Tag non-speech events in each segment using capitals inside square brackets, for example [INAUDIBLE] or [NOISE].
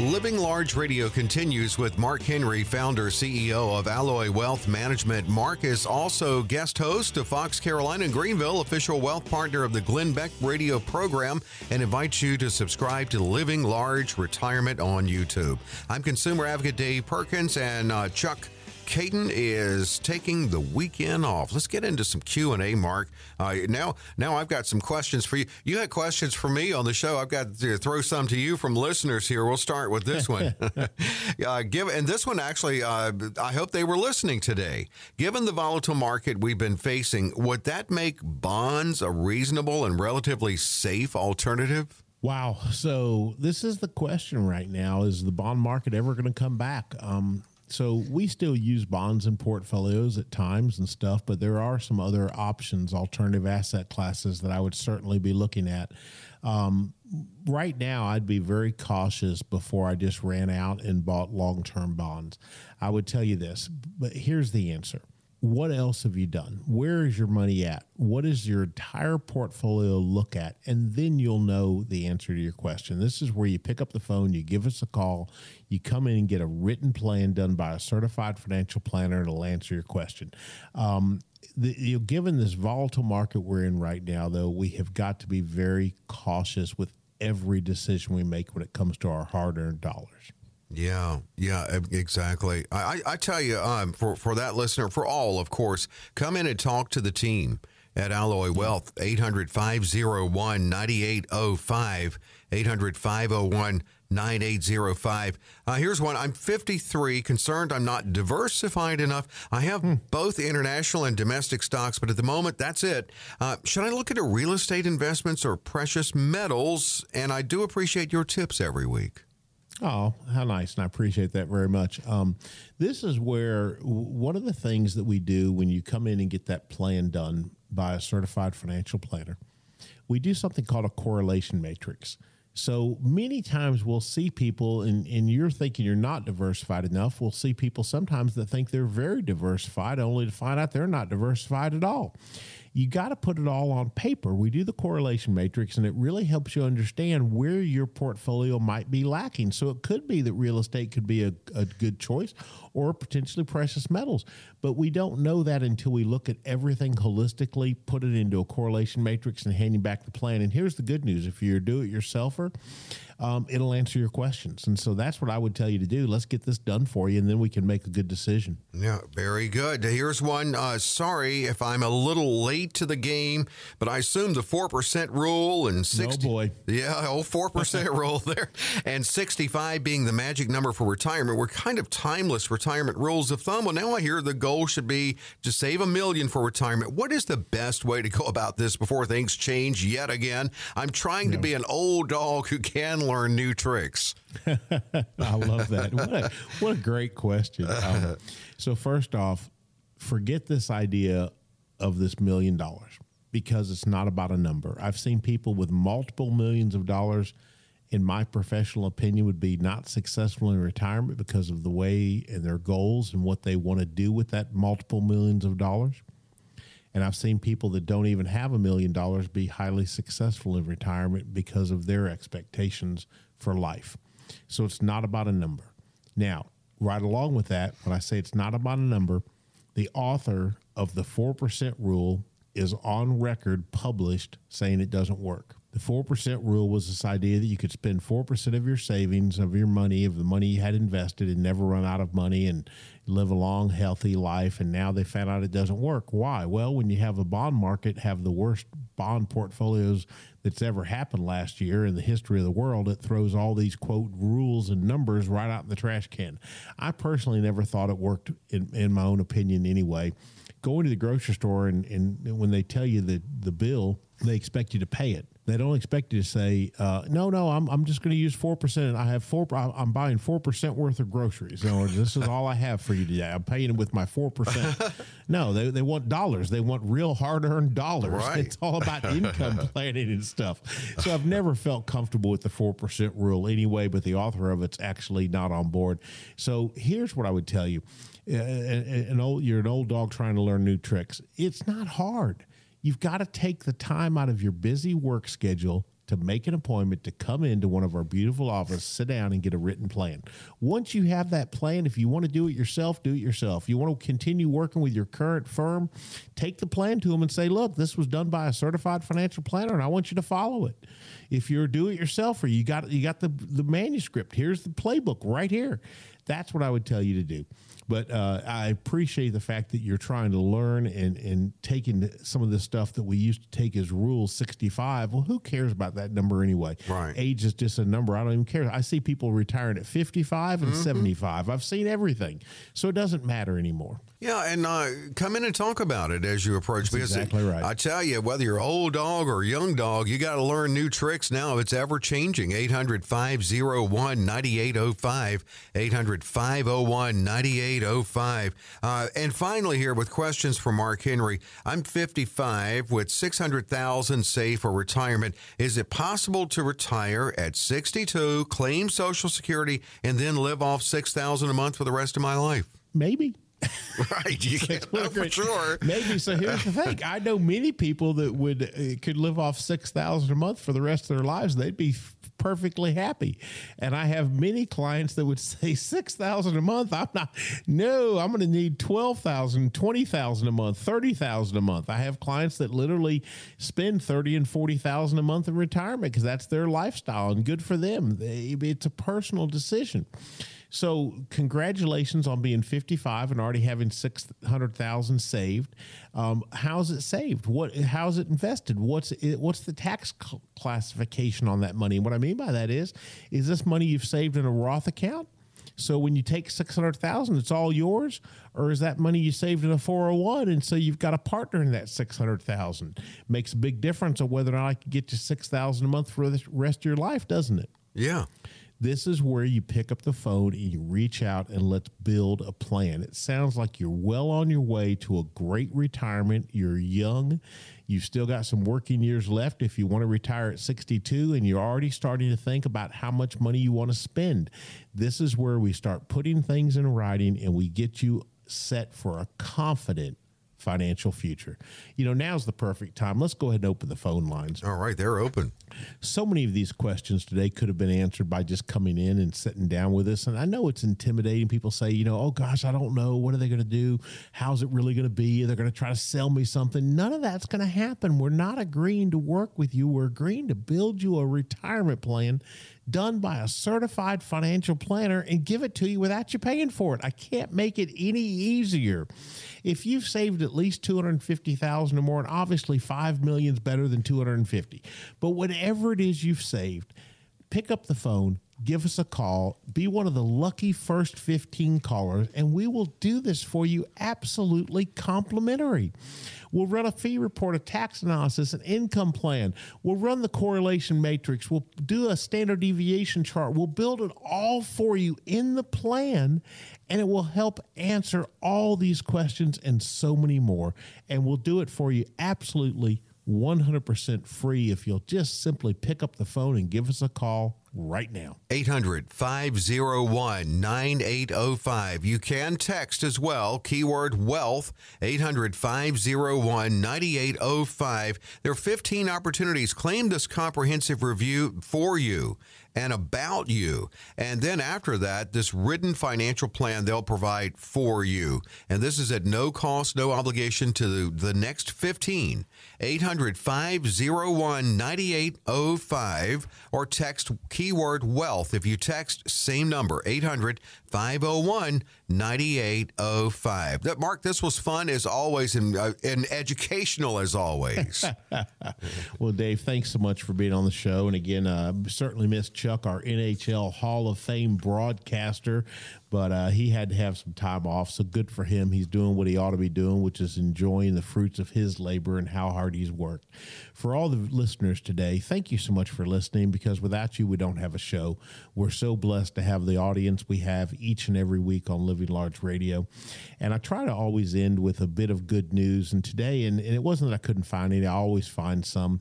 Living Large Radio continues with Mark Henry, founder, CEO of Alloy Wealth Management. Mark is also guest host of Fox Carolina Greenville, official wealth partner of the Glenn Beck radio program, and invites you to subscribe to Living Large Retirement on YouTube. I'm consumer advocate Dave Perkins and uh, Chuck Kaiton is taking the weekend off. Let's get into some Q and A, Mark. Uh, now, now I've got some questions for you. You had questions for me on the show. I've got to throw some to you from listeners here. We'll start with this one. [LAUGHS] [LAUGHS] uh, give and this one actually, uh, I hope they were listening today. Given the volatile market we've been facing, would that make bonds a reasonable and relatively safe alternative? Wow. So this is the question right now: Is the bond market ever going to come back? Um, so we still use bonds and portfolios at times and stuff, but there are some other options, alternative asset classes that I would certainly be looking at. Um, right now, I'd be very cautious before I just ran out and bought long term bonds. I would tell you this, but here's the answer what else have you done? Where is your money at? What does your entire portfolio look at? And then you'll know the answer to your question. This is where you pick up the phone, you give us a call, you come in and get a written plan done by a certified financial planner and it'll answer your question. Um, the, you know, given this volatile market we're in right now, though, we have got to be very cautious with every decision we make when it comes to our hard earned dollars. Yeah, yeah, exactly. I, I tell you, um, for, for that listener, for all, of course, come in and talk to the team at Alloy Wealth, 800 501 9805, 800 501 9805. Uh, here's one. I'm 53, concerned I'm not diversified enough. I have hmm. both international and domestic stocks, but at the moment, that's it. Uh, should I look into real estate investments or precious metals? And I do appreciate your tips every week. Oh, how nice. And I appreciate that very much. Um, this is where one of the things that we do when you come in and get that plan done by a certified financial planner, we do something called a correlation matrix. So many times we'll see people, and, and you're thinking you're not diversified enough. We'll see people sometimes that think they're very diversified, only to find out they're not diversified at all you got to put it all on paper. We do the correlation matrix, and it really helps you understand where your portfolio might be lacking. So it could be that real estate could be a, a good choice or potentially precious metals. But we don't know that until we look at everything holistically, put it into a correlation matrix, and hand you back the plan. And here's the good news if you're a do it yourselfer, um, it'll answer your questions. And so that's what I would tell you to do. Let's get this done for you, and then we can make a good decision. Yeah, very good. Here's one. Uh, sorry if I'm a little late to the game, but I assume the 4% rule and 60. Oh, boy. Yeah, oh, [LAUGHS] 4% rule there. And 65 being the magic number for retirement. We're kind of timeless retirement rules of thumb. Well, now I hear the goal should be to save a million for retirement. What is the best way to go about this before things change yet again? I'm trying yeah. to be an old dog who can learn new tricks? [LAUGHS] I love that. What a, what a great question. [LAUGHS] Um, so, first off, forget this idea of this million dollars because it's not about a number. I've seen people with multiple millions of dollars, in my professional opinion, would be not successful in retirement because of the way and their goals and what they want to do with that multiple millions of dollars. And I've seen people that don't even have a million dollars be highly successful in retirement because of their expectations for life. So it's not about a number. Now, right along with that, when I say it's not about a number, the author of the 4% rule is on record published saying it doesn't work. The 4% rule was this idea that you could spend 4% of your savings, of your money, of the money you had invested, and never run out of money and live a long, healthy life. And now they found out it doesn't work. Why? Well, when you have a bond market have the worst bond portfolios that's ever happened last year in the history of the world, it throws all these quote rules and numbers right out in the trash can. I personally never thought it worked in, in my own opinion anyway. Going to the grocery store and, and when they tell you the, the bill, they expect you to pay it They don't expect you to say, uh, "No, no, I'm, I'm just going to use four percent. I have four. I'm buying four percent worth of groceries. Or this is all I have for you today. I'm paying with my four percent." [LAUGHS] no, they, they want dollars. They want real hard earned dollars. Right. It's all about [LAUGHS] income planning and stuff. So I've never felt comfortable with the four percent rule anyway. But the author of it's actually not on board. So here's what I would tell you: uh, an old, you're an old dog trying to learn new tricks. It's not hard You've got to take the time out of your busy work schedule to make an appointment to come into one of our beautiful offices, sit down and get a written plan. Once you have that plan, if you want to do it yourself, do it yourself. You want to continue working with your current firm, take the plan to them and say, look, this was done by a certified financial planner and I want you to follow it. If you're do it yourself or you got you got the, the manuscript, here's the playbook right here. That's what I would tell you to do. But uh, I appreciate the fact that you're trying to learn and, and taking some of the stuff that we used to take as rule 65. Well, who cares about that number anyway? Right. Age is just a number. I don't even care. I see people retiring at 55 and mm-hmm. 75. I've seen everything. So it doesn't matter anymore. Yeah, and uh, come in and talk about it as you approach. That's because exactly right. I tell you, whether you're old dog or young dog, you got to learn new tricks now. It's ever changing. 800 501 9805. 800 501 9805. Uh, and finally, here with questions for Mark Henry. I'm 55 with 600,000 saved for retirement. Is it possible to retire at 62, claim Social Security, and then live off 6000 a month for the rest of my life? Maybe. [LAUGHS] right, you can't know for sure. Maybe so. Here's the thing: [LAUGHS] I know many people that would uh, could live off six thousand a month for the rest of their lives. They'd be perfectly happy. And I have many clients that would [LAUGHS] say 6000 a month. I'm not no, I'm going to need 12,000, 20,000 a month, 30,000 a month. I have clients that literally spend 30 and 40,000 a month in retirement because that's their lifestyle and good for them. They, it's a personal decision. So, congratulations on being 55 and already having 600,000 saved. Um, how's it saved? What? How's it invested? What's it, what's the tax cl- classification on that money? And what I mean by that is, is this money you've saved in a Roth account? So when you take 600,000 it's all yours or is that money you saved in a 401 and so you've got a partner in that 600,000 makes a big difference on whether or not I can get you 6,000 a month for the rest of your life doesn't it yeah this is where you pick up the phone and you reach out and let's build a plan. It sounds like you're well on your way to a great retirement. You're young. You've still got some working years left if you want to retire at 62 and you're already starting to think about how much money you want to spend. This is where we start putting things in writing and we get you set for a confident financial future. You know, now's the perfect time. Let's go ahead and open the phone lines. All right, they're open. So many of these questions today could have been answered by just coming in and sitting down with us. And I know it's intimidating. People say, you know, oh gosh, I don't know. What are they going to do? How's it really going to be? They're going to try to sell me something. None of that's going to happen. We're not agreeing to work with you. We're agreeing to build you a retirement plan done by a certified financial planner and give it to you without you paying for it. I can't make it any easier. If you've saved at least 250,000 or more, and obviously 5 million is better than 250. But whatever it is you've saved, pick up the phone, give us a call, be one of the lucky first 15 callers, and we will do this for you absolutely complimentary. We'll run a fee report, a tax analysis, an income plan. We'll run the correlation matrix. We'll do a standard deviation chart. We'll build it all for you in the plan, and it will help answer all these questions and so many more. And we'll do it for you absolutely 100% free if you'll just simply pick up the phone and give us a call right now. 800 501 9805. You can text as well, keyword wealth, 800 501 9805. There are 15 opportunities. Claim this comprehensive review for you and about you. And then after that, this written financial plan they'll provide for you. And this is at no cost, no obligation to the, next 15. 800 501 9805 or text keyword wealth. If you text same number, 800 501 9805. That Mark, this was fun as always and, uh, and educational as always. [LAUGHS] well, Dave, thanks so much for being on the show. And again, uh, certainly miss Chuck, our NHL Hall of Fame broadcaster. But uh, he had to have some time off. So good for him. He's doing what he ought to be doing, which is enjoying the fruits of his labor and how hard he's worked. For all the listeners today, thank you so much for listening because without you, we don't have a show. We're so blessed to have the audience we have each and every week on Living Large Radio. And I try to always end with a bit of good news. And today, and, and it wasn't that I couldn't find any, I always find some.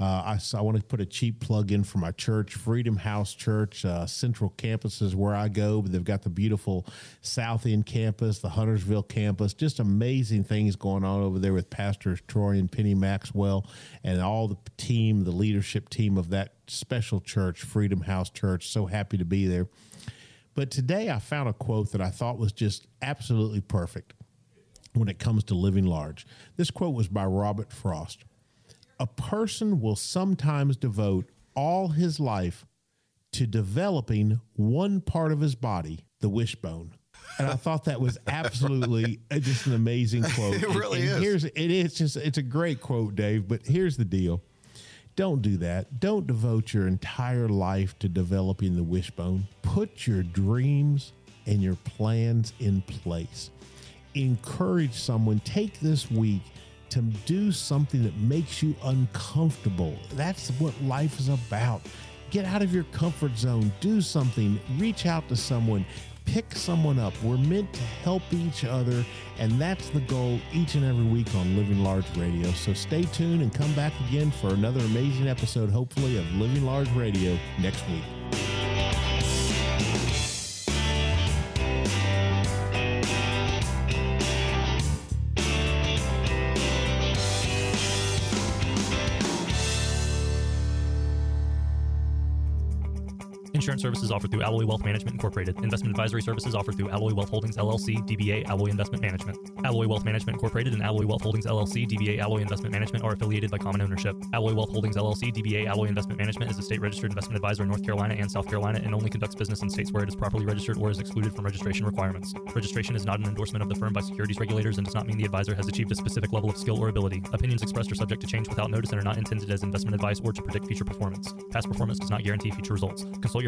Uh, I, I want to put a cheap plug in for my church, Freedom House Church. Uh, Central Campus is where I go, they've got the beautiful South End campus, the Huntersville campus. Just amazing things going on over there with Pastors Troy and Penny Maxwell and all the team, the leadership team of that special church, Freedom House Church. So happy to be there. But today I found a quote that I thought was just absolutely perfect when it comes to living large. This quote was by Robert Frost a person will sometimes devote all his life to developing one part of his body, the wishbone. And I thought that was absolutely [LAUGHS] just an amazing quote. It really and, and is. Here's it is just it's a great quote, Dave. But here's the deal: don't do that. Don't devote your entire life to developing the wishbone. Put your dreams and your plans in place. Encourage someone. Take this week to do something that makes you uncomfortable. That's what life is about. Get out of your comfort zone, do something, reach out to someone, pick someone up. We're meant to help each other, and that's the goal each and every week on Living Large Radio. So stay tuned and come back again for another amazing episode, hopefully, of Living Large Radio next week. Insurance services offered through Alloy Wealth Management Incorporated. Investment advisory services offered through Alloy Wealth Holdings LLC, DBA Alloy Investment Management. Alloy Wealth Management Incorporated and Alloy Wealth Holdings LLC, DBA Alloy Investment Management are affiliated by common ownership. Alloy Wealth Holdings LLC, DBA Alloy Investment Management is a state registered investment advisor in North Carolina and South Carolina and only conducts business in states where it is properly registered or is excluded from registration requirements. Registration is not an endorsement of the firm by securities regulators and does not mean the advisor has achieved a specific level of skill or ability. Opinions expressed are subject to change without notice and are not intended as investment advice or to predict future performance. Past performance does not guarantee future results. Consult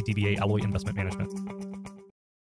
DBA Alloy Investment Management.